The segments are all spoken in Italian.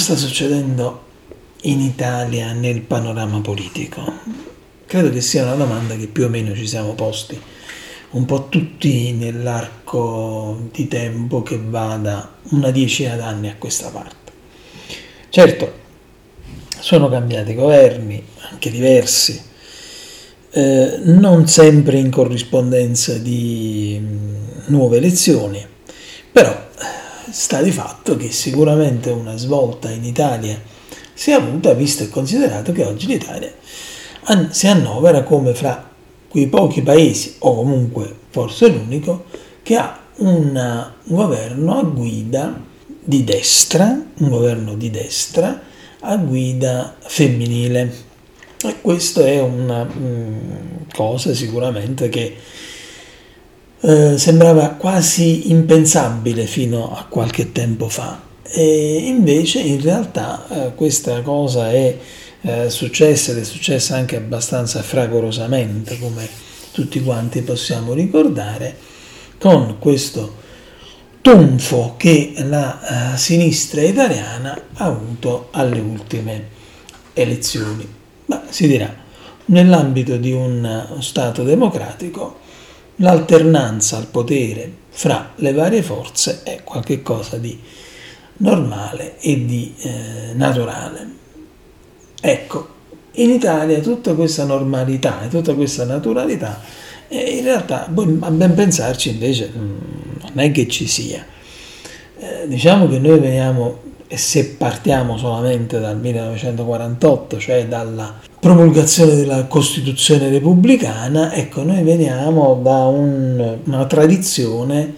sta succedendo in Italia nel panorama politico? Credo che sia una domanda che più o meno ci siamo posti un po' tutti nell'arco di tempo che va da una decina d'anni a questa parte. Certo, sono cambiati governi, anche diversi, eh, non sempre in corrispondenza di mm, nuove elezioni, però sta di fatto che sicuramente una svolta in Italia si è avuta visto e considerato che oggi l'Italia si annovera come fra quei pochi paesi, o comunque forse l'unico, che ha un governo a guida di destra, un governo di destra a guida femminile. E questa è una mm, cosa sicuramente che eh, sembrava quasi impensabile fino a qualche tempo fa. E invece in realtà eh, questa cosa è eh, successa ed è successa anche abbastanza fragorosamente, come tutti quanti possiamo ricordare, con questo tonfo che la uh, sinistra italiana ha avuto alle ultime elezioni. Ma si dirà, nell'ambito di un Stato democratico l'alternanza al potere fra le varie forze è qualcosa di normale e di eh, naturale. Ecco, in Italia tutta questa normalità e tutta questa naturalità, eh, in realtà, a ben pensarci invece, mm, non è che ci sia. Eh, diciamo che noi veniamo, e se partiamo solamente dal 1948, cioè dalla promulgazione della Costituzione repubblicana, ecco, noi veniamo da un, una tradizione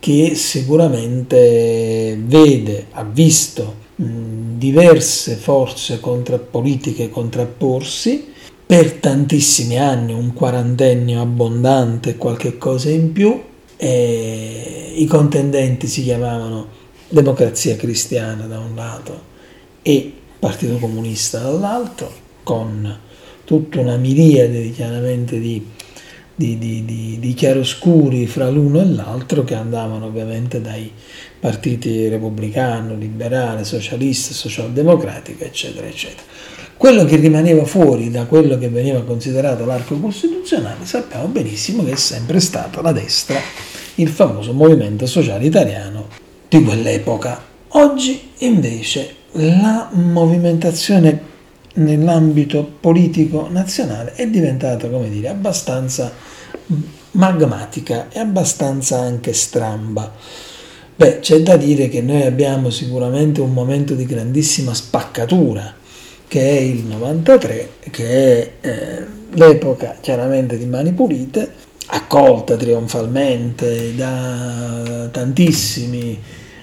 che sicuramente vede, ha visto diverse forze contra, politiche contrapporsi, per tantissimi anni, un quarantennio abbondante, qualche cosa in più, i contendenti si chiamavano Democrazia Cristiana da un lato e Partito Comunista dall'altro, con tutta una miriade chiaramente di, di, di, di, chiaroscuri fra l'uno e l'altro che andavano ovviamente dai partiti repubblicano, liberale, socialista, socialdemocratico, eccetera, eccetera. Quello che rimaneva fuori da quello che veniva considerato l'arco costituzionale sappiamo benissimo che è sempre stata la destra, il famoso movimento sociale italiano di quell'epoca. Oggi invece la movimentazione nell'ambito politico nazionale è diventata, come dire, abbastanza magmatica e abbastanza anche stramba. Beh, c'è da dire che noi abbiamo sicuramente un momento di grandissima spaccatura, che è il 93, che è eh, l'epoca chiaramente di Mani Pulite, accolta trionfalmente da tantissimi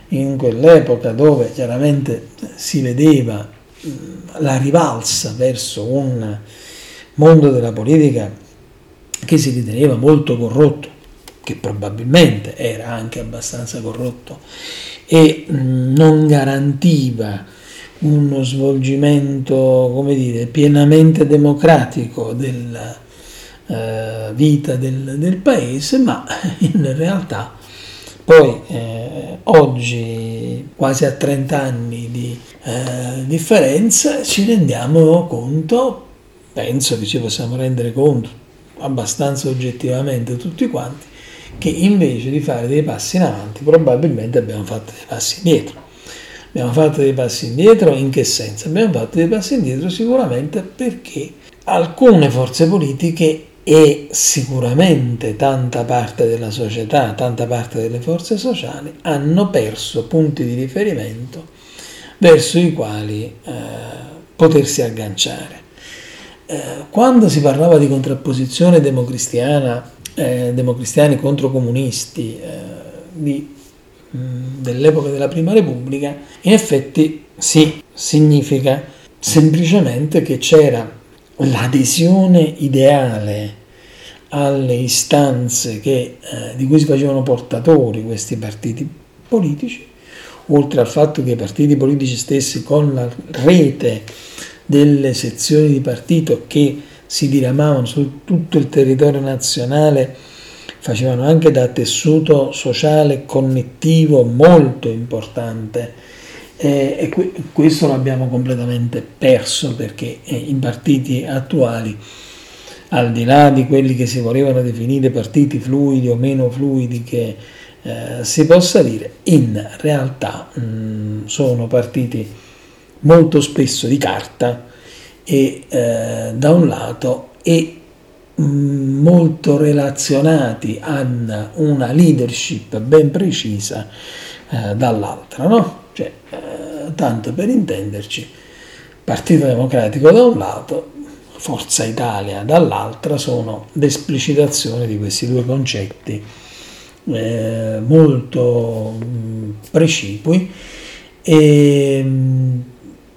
in quell'epoca dove chiaramente si vedeva la rivalsa verso un mondo della politica che si riteneva molto corrotto, che probabilmente era anche abbastanza corrotto e non garantiva uno svolgimento, come dire, pienamente democratico della uh, vita del, del, paese, ma in realtà poi eh, oggi, quasi a 30 anni di eh, differenza, ci rendiamo conto, penso che ci possiamo rendere conto abbastanza oggettivamente tutti quanti, che invece di fare dei passi in avanti probabilmente abbiamo fatto dei passi indietro. Abbiamo fatto dei passi indietro in che senso? Abbiamo fatto dei passi indietro sicuramente perché alcune forze politiche e sicuramente tanta parte della società, tanta parte delle forze sociali hanno perso punti di riferimento verso i quali eh, potersi agganciare. Eh, quando si parlava di contrapposizione democristiana, eh, democristiani contro comunisti eh, di, mh, mm, dell'epoca della Prima Repubblica, in effetti sì, significa semplicemente che c'era l'adesione ideale alle istanze che, eh, di cui si facevano portatori questi partiti politici, oltre al fatto che i partiti politici stessi con la rete delle sezioni di partito che si diramavano su tutto il territorio nazionale facevano anche da tessuto sociale connettivo molto importante. Eh, e que- questo l'abbiamo completamente perso perché eh, i partiti attuali, al di là di quelli che si volevano definire partiti fluidi o meno fluidi che eh, si possa dire, in realtà mh, mm, sono partiti molto spesso di carta e eh, da un lato e mh, mm, molto relazionati a una leadership ben precisa eh, dall'altra, no? Cioè, eh, tanto per intenderci, Partito Democratico da un lato, Forza Italia dall'altra sono l'esplicitazione di questi due concetti eh, molto mh, precipui e mh,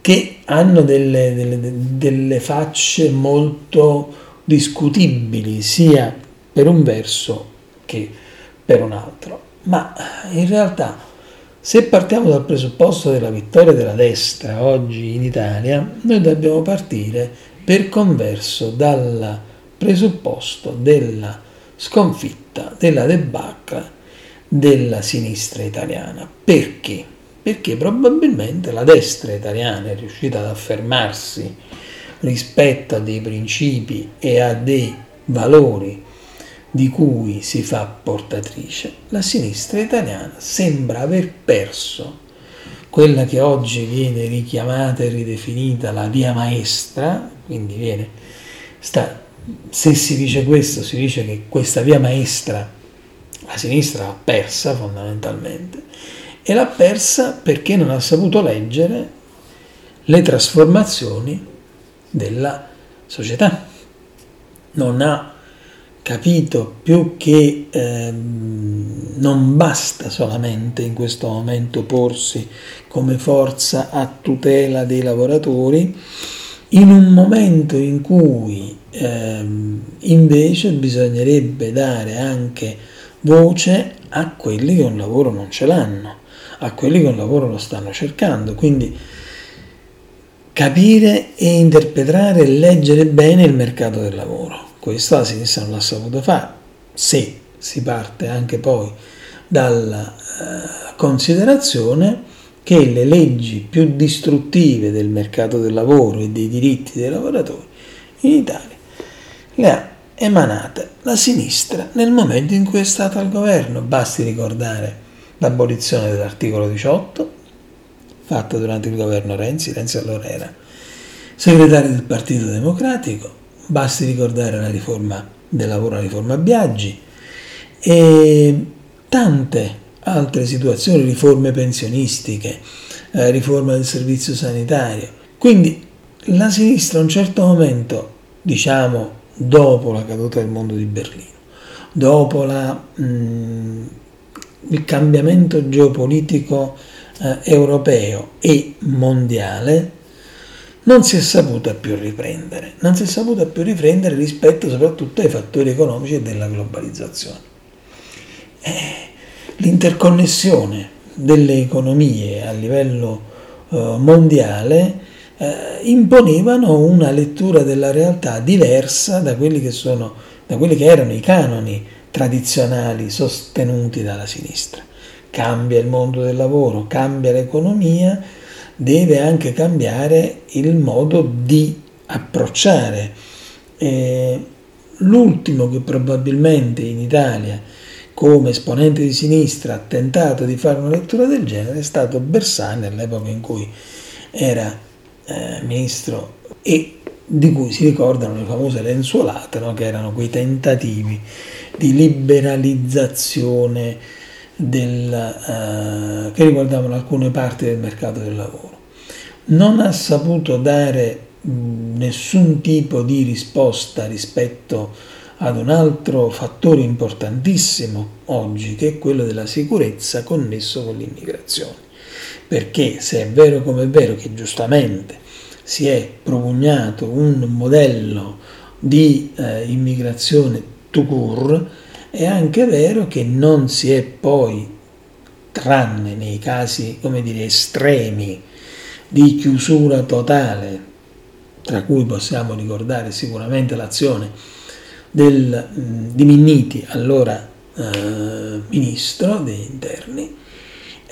che hanno delle, delle, delle facce molto discutibili sia per un verso che per un altro. Ma in realtà, se partiamo dal presupposto della vittoria della destra oggi in Italia, noi dobbiamo partire per converso dal presupposto della sconfitta, della debacle della sinistra italiana. Perché? Perché probabilmente la destra italiana è riuscita ad affermarsi rispetto a dei principi e a dei valori di cui si fa portatrice, la sinistra italiana sembra aver perso quella che oggi viene richiamata e ridefinita la via maestra, quindi viene, sta, se si dice questo, si dice che questa via maestra la sinistra l'ha persa fondamentalmente e l'ha persa perché non ha saputo leggere le trasformazioni della società. Non ha capito più che eh, non basta solamente in questo momento porsi come forza a tutela dei lavoratori, in un momento in cui eh, invece bisognerebbe dare anche voce a quelli che un lavoro non ce l'hanno, a quelli che un lavoro lo stanno cercando. Quindi capire e interpretare e leggere bene il mercato del lavoro. Questo la sinistra non l'ha saputo fare. Se si parte anche poi dalla eh, considerazione che le leggi più distruttive del mercato del lavoro e dei diritti dei lavoratori in Italia le ha emanate la sinistra nel momento in cui è stata al governo. Basti ricordare l'abolizione dell'articolo 18, fatta durante il governo Renzi, Renzi allora era segretario del Partito Democratico, basti ricordare la riforma del lavoro, la riforma Biaggi e tante altre situazioni, riforme pensionistiche, eh, riforma del servizio sanitario. Quindi la sinistra a un certo momento, diciamo dopo la caduta del mondo di Berlino, dopo la, mh, mm, il cambiamento geopolitico eh, europeo e mondiale, non si è saputa più riprendere, non si è saputa più riprendere rispetto soprattutto ai fattori economici e della globalizzazione. Eh, l'interconnessione delle economie a livello eh, mondiale eh, imponevano una lettura della realtà diversa da quelli che, sono, da quelli che erano i canoni tradizionali sostenuti dalla sinistra. Cambia il mondo del lavoro, cambia l'economia, deve anche cambiare il modo di approcciare. Eh, l'ultimo che probabilmente in Italia come esponente di sinistra ha tentato di fare una lettura del genere è stato Bersani all'epoca in cui era eh, ministro e di cui si ricordano le famose lenzuolate, no? che erano quei tentativi di liberalizzazione del, eh, che riguardavano alcune parti del mercato del lavoro. Non ha saputo dare nessun tipo di risposta rispetto ad un altro fattore importantissimo oggi, che è quello della sicurezza connesso con l'immigrazione. Perché se è vero come è vero che giustamente si è propugnato un modello di eh, immigrazione to court, è anche vero che non si è poi, tranne nei casi, come dire, estremi di chiusura totale, tra cui possiamo ricordare sicuramente l'azione del, di Minniti, allora eh, ministro degli interni,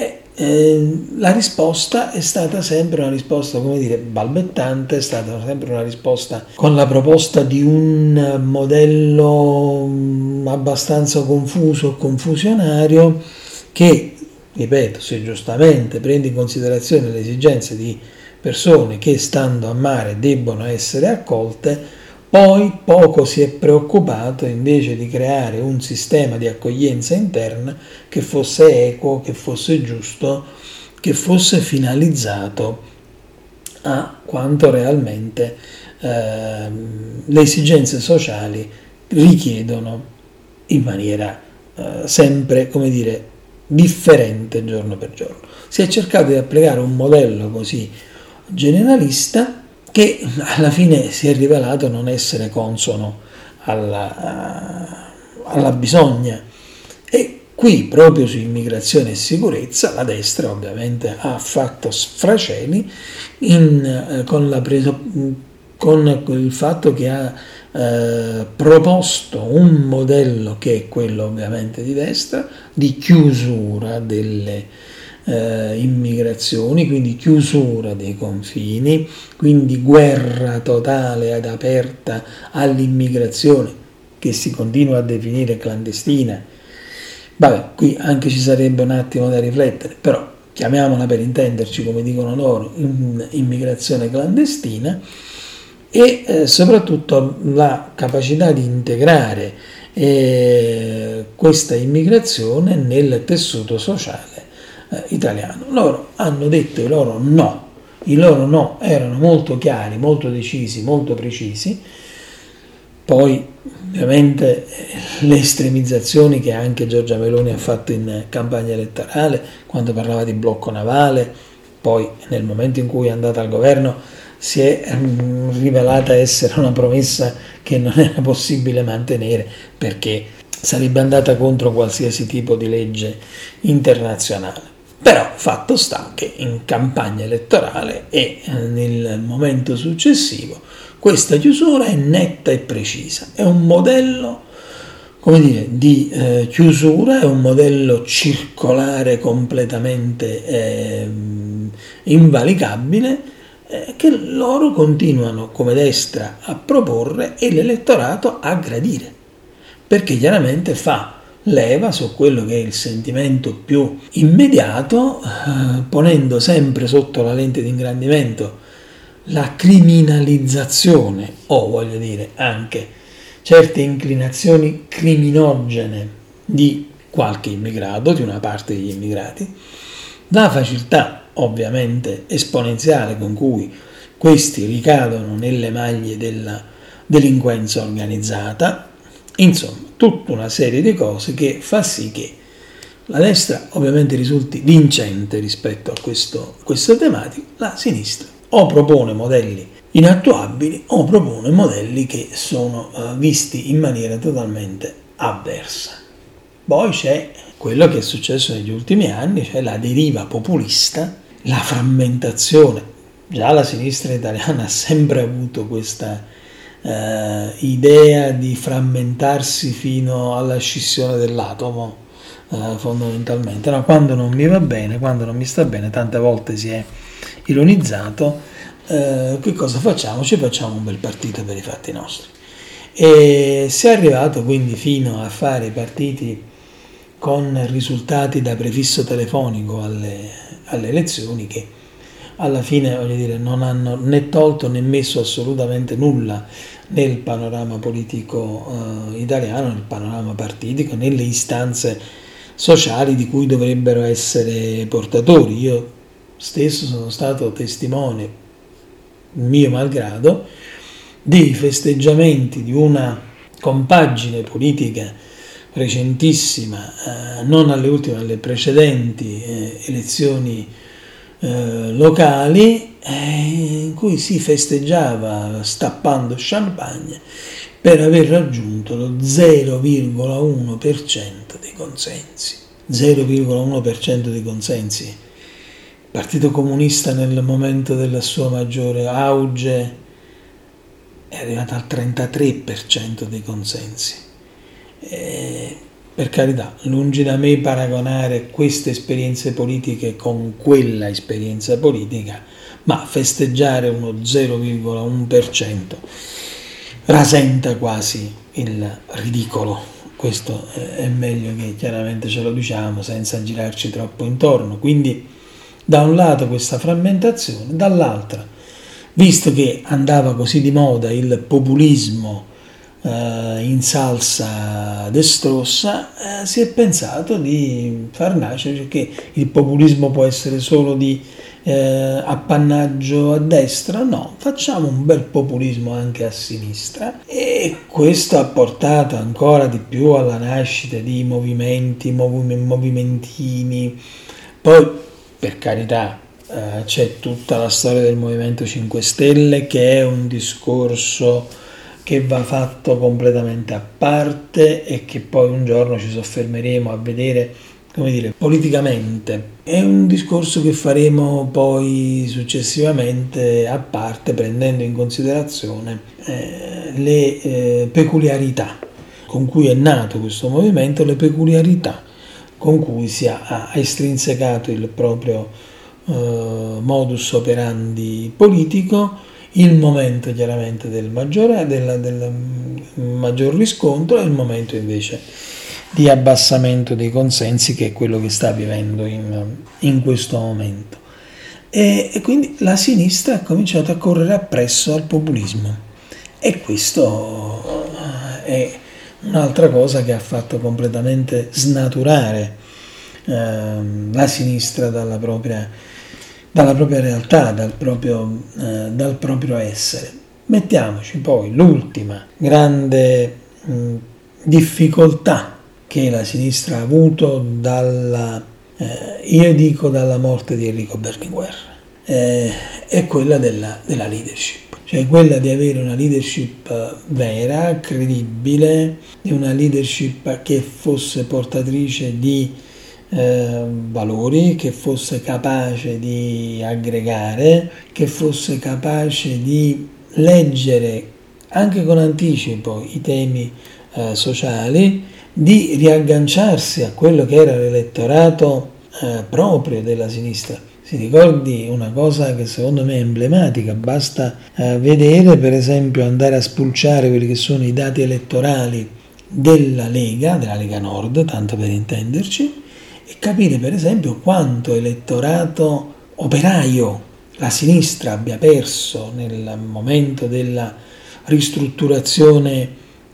E, eh, la risposta è stata sempre una risposta, come dire, balbettante, è stata sempre una risposta con la proposta di un modello abbastanza confuso, confusionario, che, ripeto, se giustamente prende in considerazione le esigenze di persone che stando a mare debbono essere accolte, poi poco si è preoccupato invece di creare un sistema di accoglienza interna che fosse equo, che fosse giusto, che fosse finalizzato a quanto realmente eh, le esigenze sociali richiedono in maniera eh, sempre, come dire, differente giorno per giorno. Si è cercato di applicare un modello così generalista che alla fine si è rivelato non essere consono alla, alla bisogna. E qui, proprio su immigrazione e sicurezza, la destra ovviamente ha fatto sfraceli in, eh, con, preso, con il fatto che ha eh, proposto un modello che è quello ovviamente di destra, di chiusura delle eh, immigrazioni, quindi chiusura dei confini, quindi guerra totale ed aperta all'immigrazione che si continua a definire clandestina. Vabbè, qui anche ci sarebbe un attimo da riflettere, però chiamiamola per intenderci come dicono loro, immigrazione clandestina e eh, soprattutto la capacità di integrare eh, questa immigrazione nel tessuto sociale eh, italiano. Loro hanno detto i loro no, i loro no erano molto chiari, molto decisi, molto precisi. Poi ovviamente le estremizzazioni che anche Giorgia Meloni ha fatto in campagna elettorale quando parlava di blocco navale, poi nel momento in cui è andata al governo si è mm, rivelata essere una promessa che non era possibile mantenere perché sarebbe andata contro qualsiasi tipo di legge internazionale. Però fatto sta che in campagna elettorale e eh, nel momento successivo questa chiusura è netta e precisa, è un modello come dire, di eh, chiusura, è un modello circolare completamente eh, invalicabile che loro continuano come destra a proporre e l'elettorato a gradire, perché chiaramente fa leva su quello che è il sentimento più immediato, eh, ponendo sempre sotto la lente di ingrandimento la criminalizzazione o voglio dire anche certe inclinazioni criminogene di qualche immigrato, di una parte degli immigrati, la facilità ovviamente esponenziale con cui questi ricadono nelle maglie della delinquenza organizzata, insomma tutta una serie di cose che fa sì che la destra ovviamente risulti vincente rispetto a questo, questa tematica, la sinistra o propone modelli inattuabili o propone modelli che sono uh, visti in maniera totalmente avversa. Poi c'è quello che è successo negli ultimi anni, cioè la deriva populista, la frammentazione. Già la sinistra italiana ha sempre avuto questa eh, idea di frammentarsi fino alla scissione dell'atomo, eh, fondamentalmente. No, quando non mi va bene, quando non mi sta bene, tante volte si è ironizzato, eh, che cosa facciamo? Ci facciamo un bel partito per i fatti nostri. E si è arrivato quindi fino a fare partiti con risultati da prefisso telefonico alle, alle elezioni che alla fine voglio dire, non hanno né tolto né messo assolutamente nulla nel panorama politico eh, italiano, nel panorama partitico, nelle istanze sociali di cui dovrebbero essere portatori. Io stesso sono stato testimone, mio malgrado, dei festeggiamenti di una compagine politica recentissima, eh, non alle ultime, alle precedenti eh, elezioni eh, locali eh, in cui si festeggiava stappando champagne per aver raggiunto lo 0,1% dei consensi. 0,1% dei consensi. Il Partito Comunista nel momento della sua maggiore auge è arrivato al 33% dei consensi. E per carità, lungi da me paragonare queste esperienze politiche con quella esperienza politica, ma festeggiare uno 0,1% rasenta quasi il ridicolo. Questo è meglio che chiaramente ce lo diciamo senza girarci troppo intorno. Quindi da un lato questa frammentazione, dall'altra, visto che andava così di moda il populismo eh, in salsa destrossa, eh, si è pensato di far nascere che il populismo può essere solo di eh, appannaggio a destra, no, facciamo un bel populismo anche a sinistra. E questo ha portato ancora di più alla nascita di movimenti, movimentini, poi per carità eh, c'è tutta la storia del Movimento 5 Stelle che è un discorso che va fatto completamente a parte e che poi un giorno ci soffermeremo a vedere come dire, politicamente. È un discorso che faremo poi successivamente a parte prendendo in considerazione eh, le eh, peculiarità con cui è nato questo movimento, le peculiarità con cui si ha, ha estrinsecato il proprio eh, modus operandi politico, il momento chiaramente del, maggiore, del, del maggior riscontro e il momento invece di abbassamento dei consensi che è quello che sta vivendo in, in questo momento. E, e, quindi la sinistra ha cominciato a correre appresso al populismo e questo è un'altra cosa che ha fatto completamente snaturare eh, la sinistra dalla propria, dalla propria realtà, dal proprio, eh, dal proprio essere. Mettiamoci poi l'ultima grande mh, difficoltà che la sinistra ha avuto dalla, eh, io dico dalla morte di Enrico Berlinguer, eh, è quella della, della, leadership, cioè quella di avere una leadership vera, credibile, di una leadership che fosse portatrice di eh, valori, che fosse capace di aggregare, che fosse capace di leggere anche con anticipo i temi eh, sociali di riagganciarsi a quello che era l'elettorato eh, proprio della sinistra. Si ricordi una cosa che secondo me è emblematica, basta eh, vedere per esempio andare a spulciare quelli che sono i dati elettorali della Lega, della Lega Nord, tanto per intenderci, e capire per esempio quanto elettorato operaio la sinistra abbia perso nel momento della ristrutturazione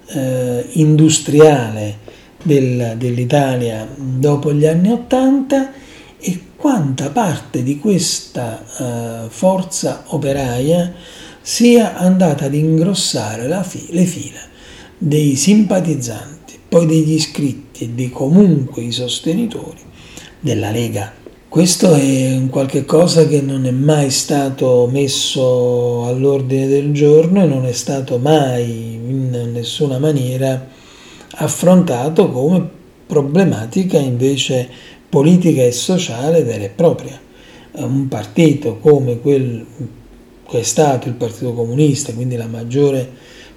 eh, industriale del, dell'Italia dopo gli anni Ottanta e quanta parte di questa uh, forza operaia sia andata ad ingrossare fi- le fila dei simpatizzanti, poi degli iscritti e di comunque i sostenitori della Lega. Questo è un qualche cosa che non è mai stato messo all'ordine del giorno e non è stato mai in nessuna maniera affrontato come problematica invece politica e sociale vera e propria. Un partito come quel che è stato il Partito Comunista, quindi la maggiore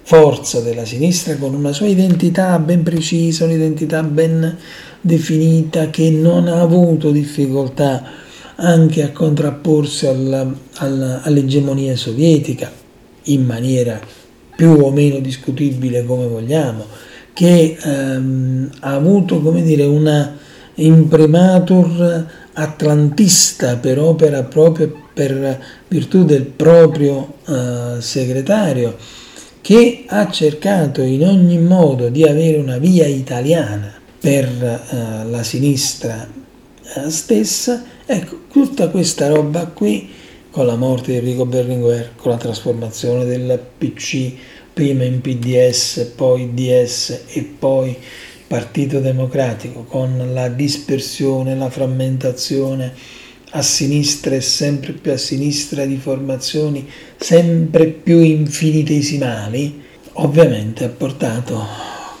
forza della sinistra, con una sua identità ben precisa, un'identità ben definita, che non ha avuto difficoltà anche a contrapporsi alla, alla, all'egemonia sovietica in maniera più o meno discutibile come vogliamo, che ehm, ha avuto come dire, una imprimatur atlantista per opera proprio per virtù del proprio eh, segretario che ha cercato in ogni modo di avere una via italiana per eh, la sinistra eh, stessa. Ecco tutta questa roba qui con la morte di Enrico Berlinguer con la trasformazione del PC prima in PDS, poi DS e poi Partito Democratico, con la dispersione, la frammentazione a sinistra e sempre più a sinistra di formazioni sempre più infinitesimali, ovviamente ha portato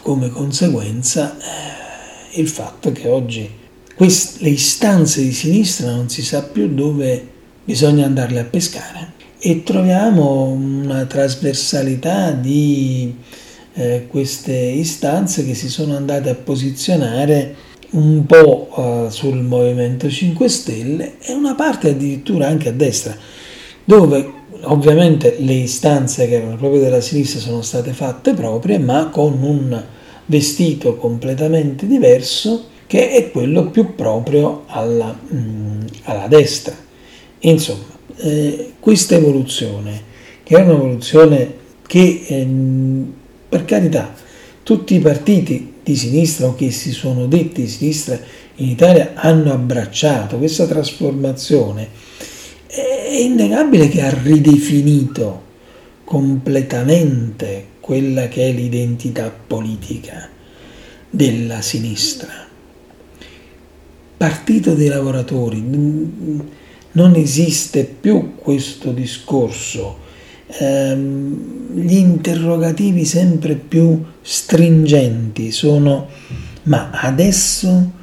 come conseguenza eh, il fatto che oggi queste, le istanze di sinistra non si sa più dove bisogna andarle a pescare e troviamo una trasversalità di eh, queste istanze che si sono andate a posizionare un po' uh, sul Movimento 5 Stelle e una parte addirittura anche a destra, dove ovviamente le istanze che erano proprio della sinistra sono state fatte proprie, ma con un vestito completamente diverso che è quello più proprio alla, mh, mm, alla destra. Insomma, eh, questa evoluzione, che è un'evoluzione che eh, per carità tutti i partiti di sinistra o che si sono detti di sinistra in Italia hanno abbracciato questa trasformazione, è innegabile che ha ridefinito completamente quella che è l'identità politica della sinistra. Partito dei lavoratori, non esiste più questo discorso ehm, gli interrogativi sempre più stringenti sono ma adesso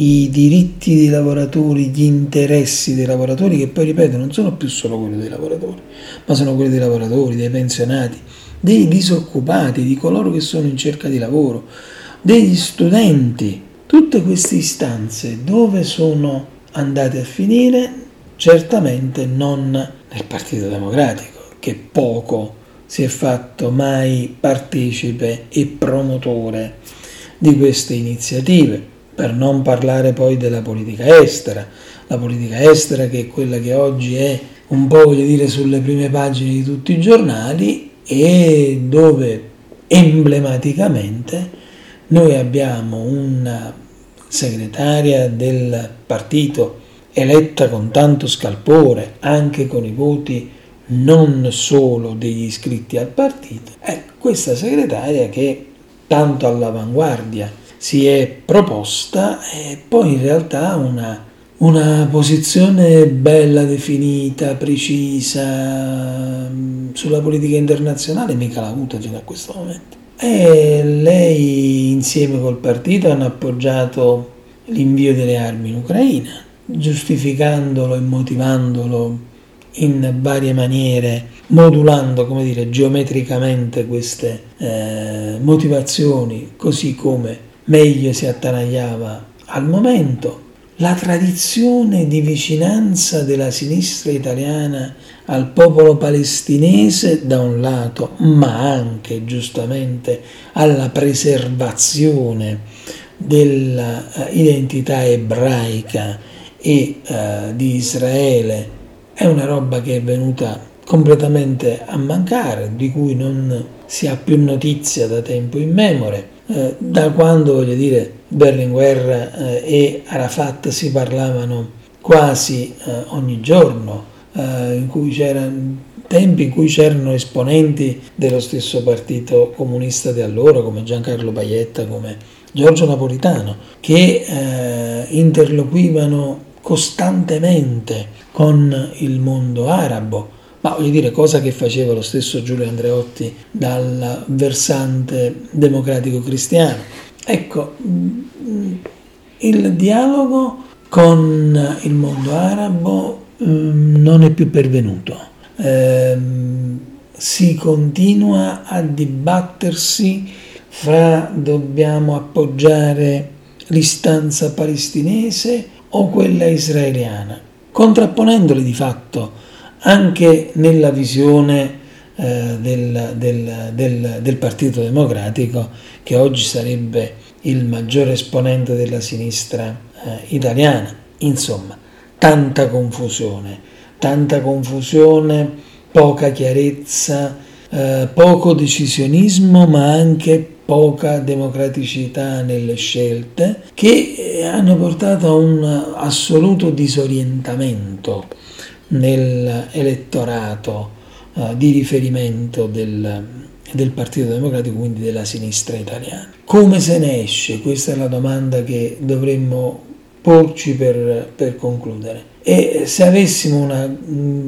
i diritti dei lavoratori, gli interessi dei lavoratori, che poi ripeto non sono più solo quelli dei lavoratori, ma sono quelli dei lavoratori, dei pensionati, dei disoccupati, di coloro che sono in cerca di lavoro, degli studenti. Tutte queste istanze dove sono andate a finire? Certamente non nel Partito Democratico che poco si è fatto mai partecipe e promotore di queste iniziative, per non parlare poi della politica estera, la politica estera che è quella che oggi è un po' voglio dire sulle prime pagine di tutti i giornali e dove emblematicamente noi abbiamo una segretaria del partito eletta con tanto scalpore, anche con i voti non solo degli iscritti al partito, è questa segretaria che tanto all'avanguardia si è proposta e poi in realtà una, una posizione bella definita, precisa mm, sulla politica internazionale mica l'ha avuta fino a questo momento. E lei insieme col partito hanno appoggiato l'invio delle armi in Ucraina, giustificandolo e motivandolo in varie maniere, modulando, come dire, geometricamente queste eh, motivazioni, così come meglio si attanagliava al momento. La tradizione di vicinanza della sinistra italiana al popolo palestinese da un lato, ma anche giustamente alla preservazione dell'identità ebraica e eh, di Israele è una roba che è venuta completamente a mancare, di cui non si ha più notizia da tempo immemore. Eh, da quando, voglio dire, Berlinguer eh, e Arafat si parlavano quasi eh, ogni giorno, in cui c'erano tempi in cui c'erano esponenti dello stesso partito comunista di allora, come Giancarlo Paietta, come Giorgio Napolitano, che interloquivano costantemente con il mondo arabo, ma voglio dire cosa che faceva lo stesso Giulio Andreotti dal versante democratico cristiano. Ecco, mm, il dialogo con il mondo arabo mm, non è più pervenuto. Eh, si continua a dibattersi fra dobbiamo appoggiare l'istanza palestinese o quella israeliana, contrapponendoli di fatto anche nella visione eh, del, del, del, del Partito Democratico, che oggi sarebbe il maggiore esponente della sinistra eh, italiana. Insomma, tanta confusione, tanta confusione, poca chiarezza, eh, poco decisionismo, ma anche poca democraticità nelle scelte che eh, hanno portato a un assoluto disorientamento nell'elettorato uh, di riferimento del, del Partito Democratico, quindi della sinistra italiana. Come se ne esce? Questa è la domanda che dovremmo porci per, per concludere. E se avessimo una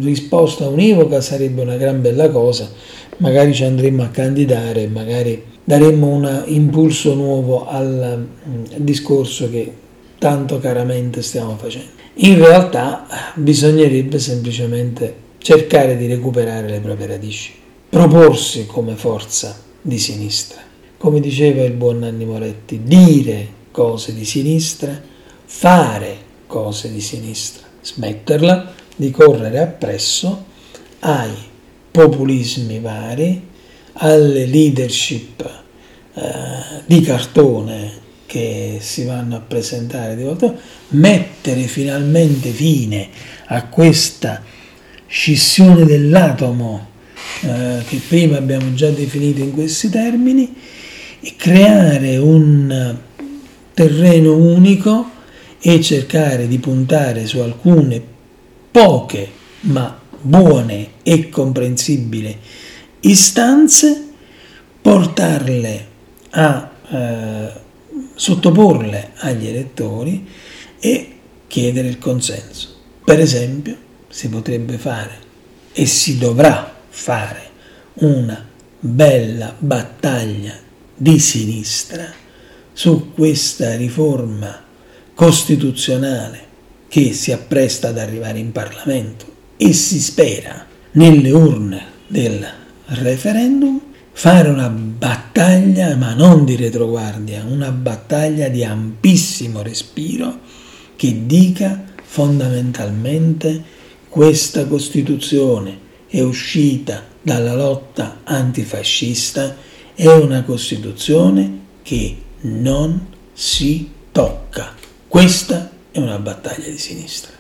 risposta univoca sarebbe una gran bella cosa, magari ci andremmo a candidare, magari daremmo un impulso nuovo al mm, discorso che tanto caramente stiamo facendo. In realtà bisognerebbe semplicemente cercare di recuperare le proprie radici, proporsi come forza di sinistra. come diceva il buon Nanni Moretti, dire cose di sinistra, fare cose di sinistra, smetterla di correre appresso ai populismi vari, alle leadership eh, di cartone che si vanno a presentare di volta, mettere finalmente fine a questa scissione dell'atomo eh, che prima abbiamo già definito in questi termini e creare un terreno unico e cercare di puntare su alcune poche ma buone e comprensibili istanze, portarle a eh, sottoporle agli elettori e chiedere il consenso. Per esempio, si potrebbe fare e si dovrà fare una bella battaglia di sinistra su questa riforma costituzionale che si appresta ad arrivare in Parlamento e si spera nelle urne del referendum fare una battaglia, ma non di retroguardia, una battaglia di ampissimo respiro che dica fondamentalmente questa Costituzione è uscita dalla lotta antifascista, è una Costituzione che non si tocca. Questa è una battaglia di sinistra.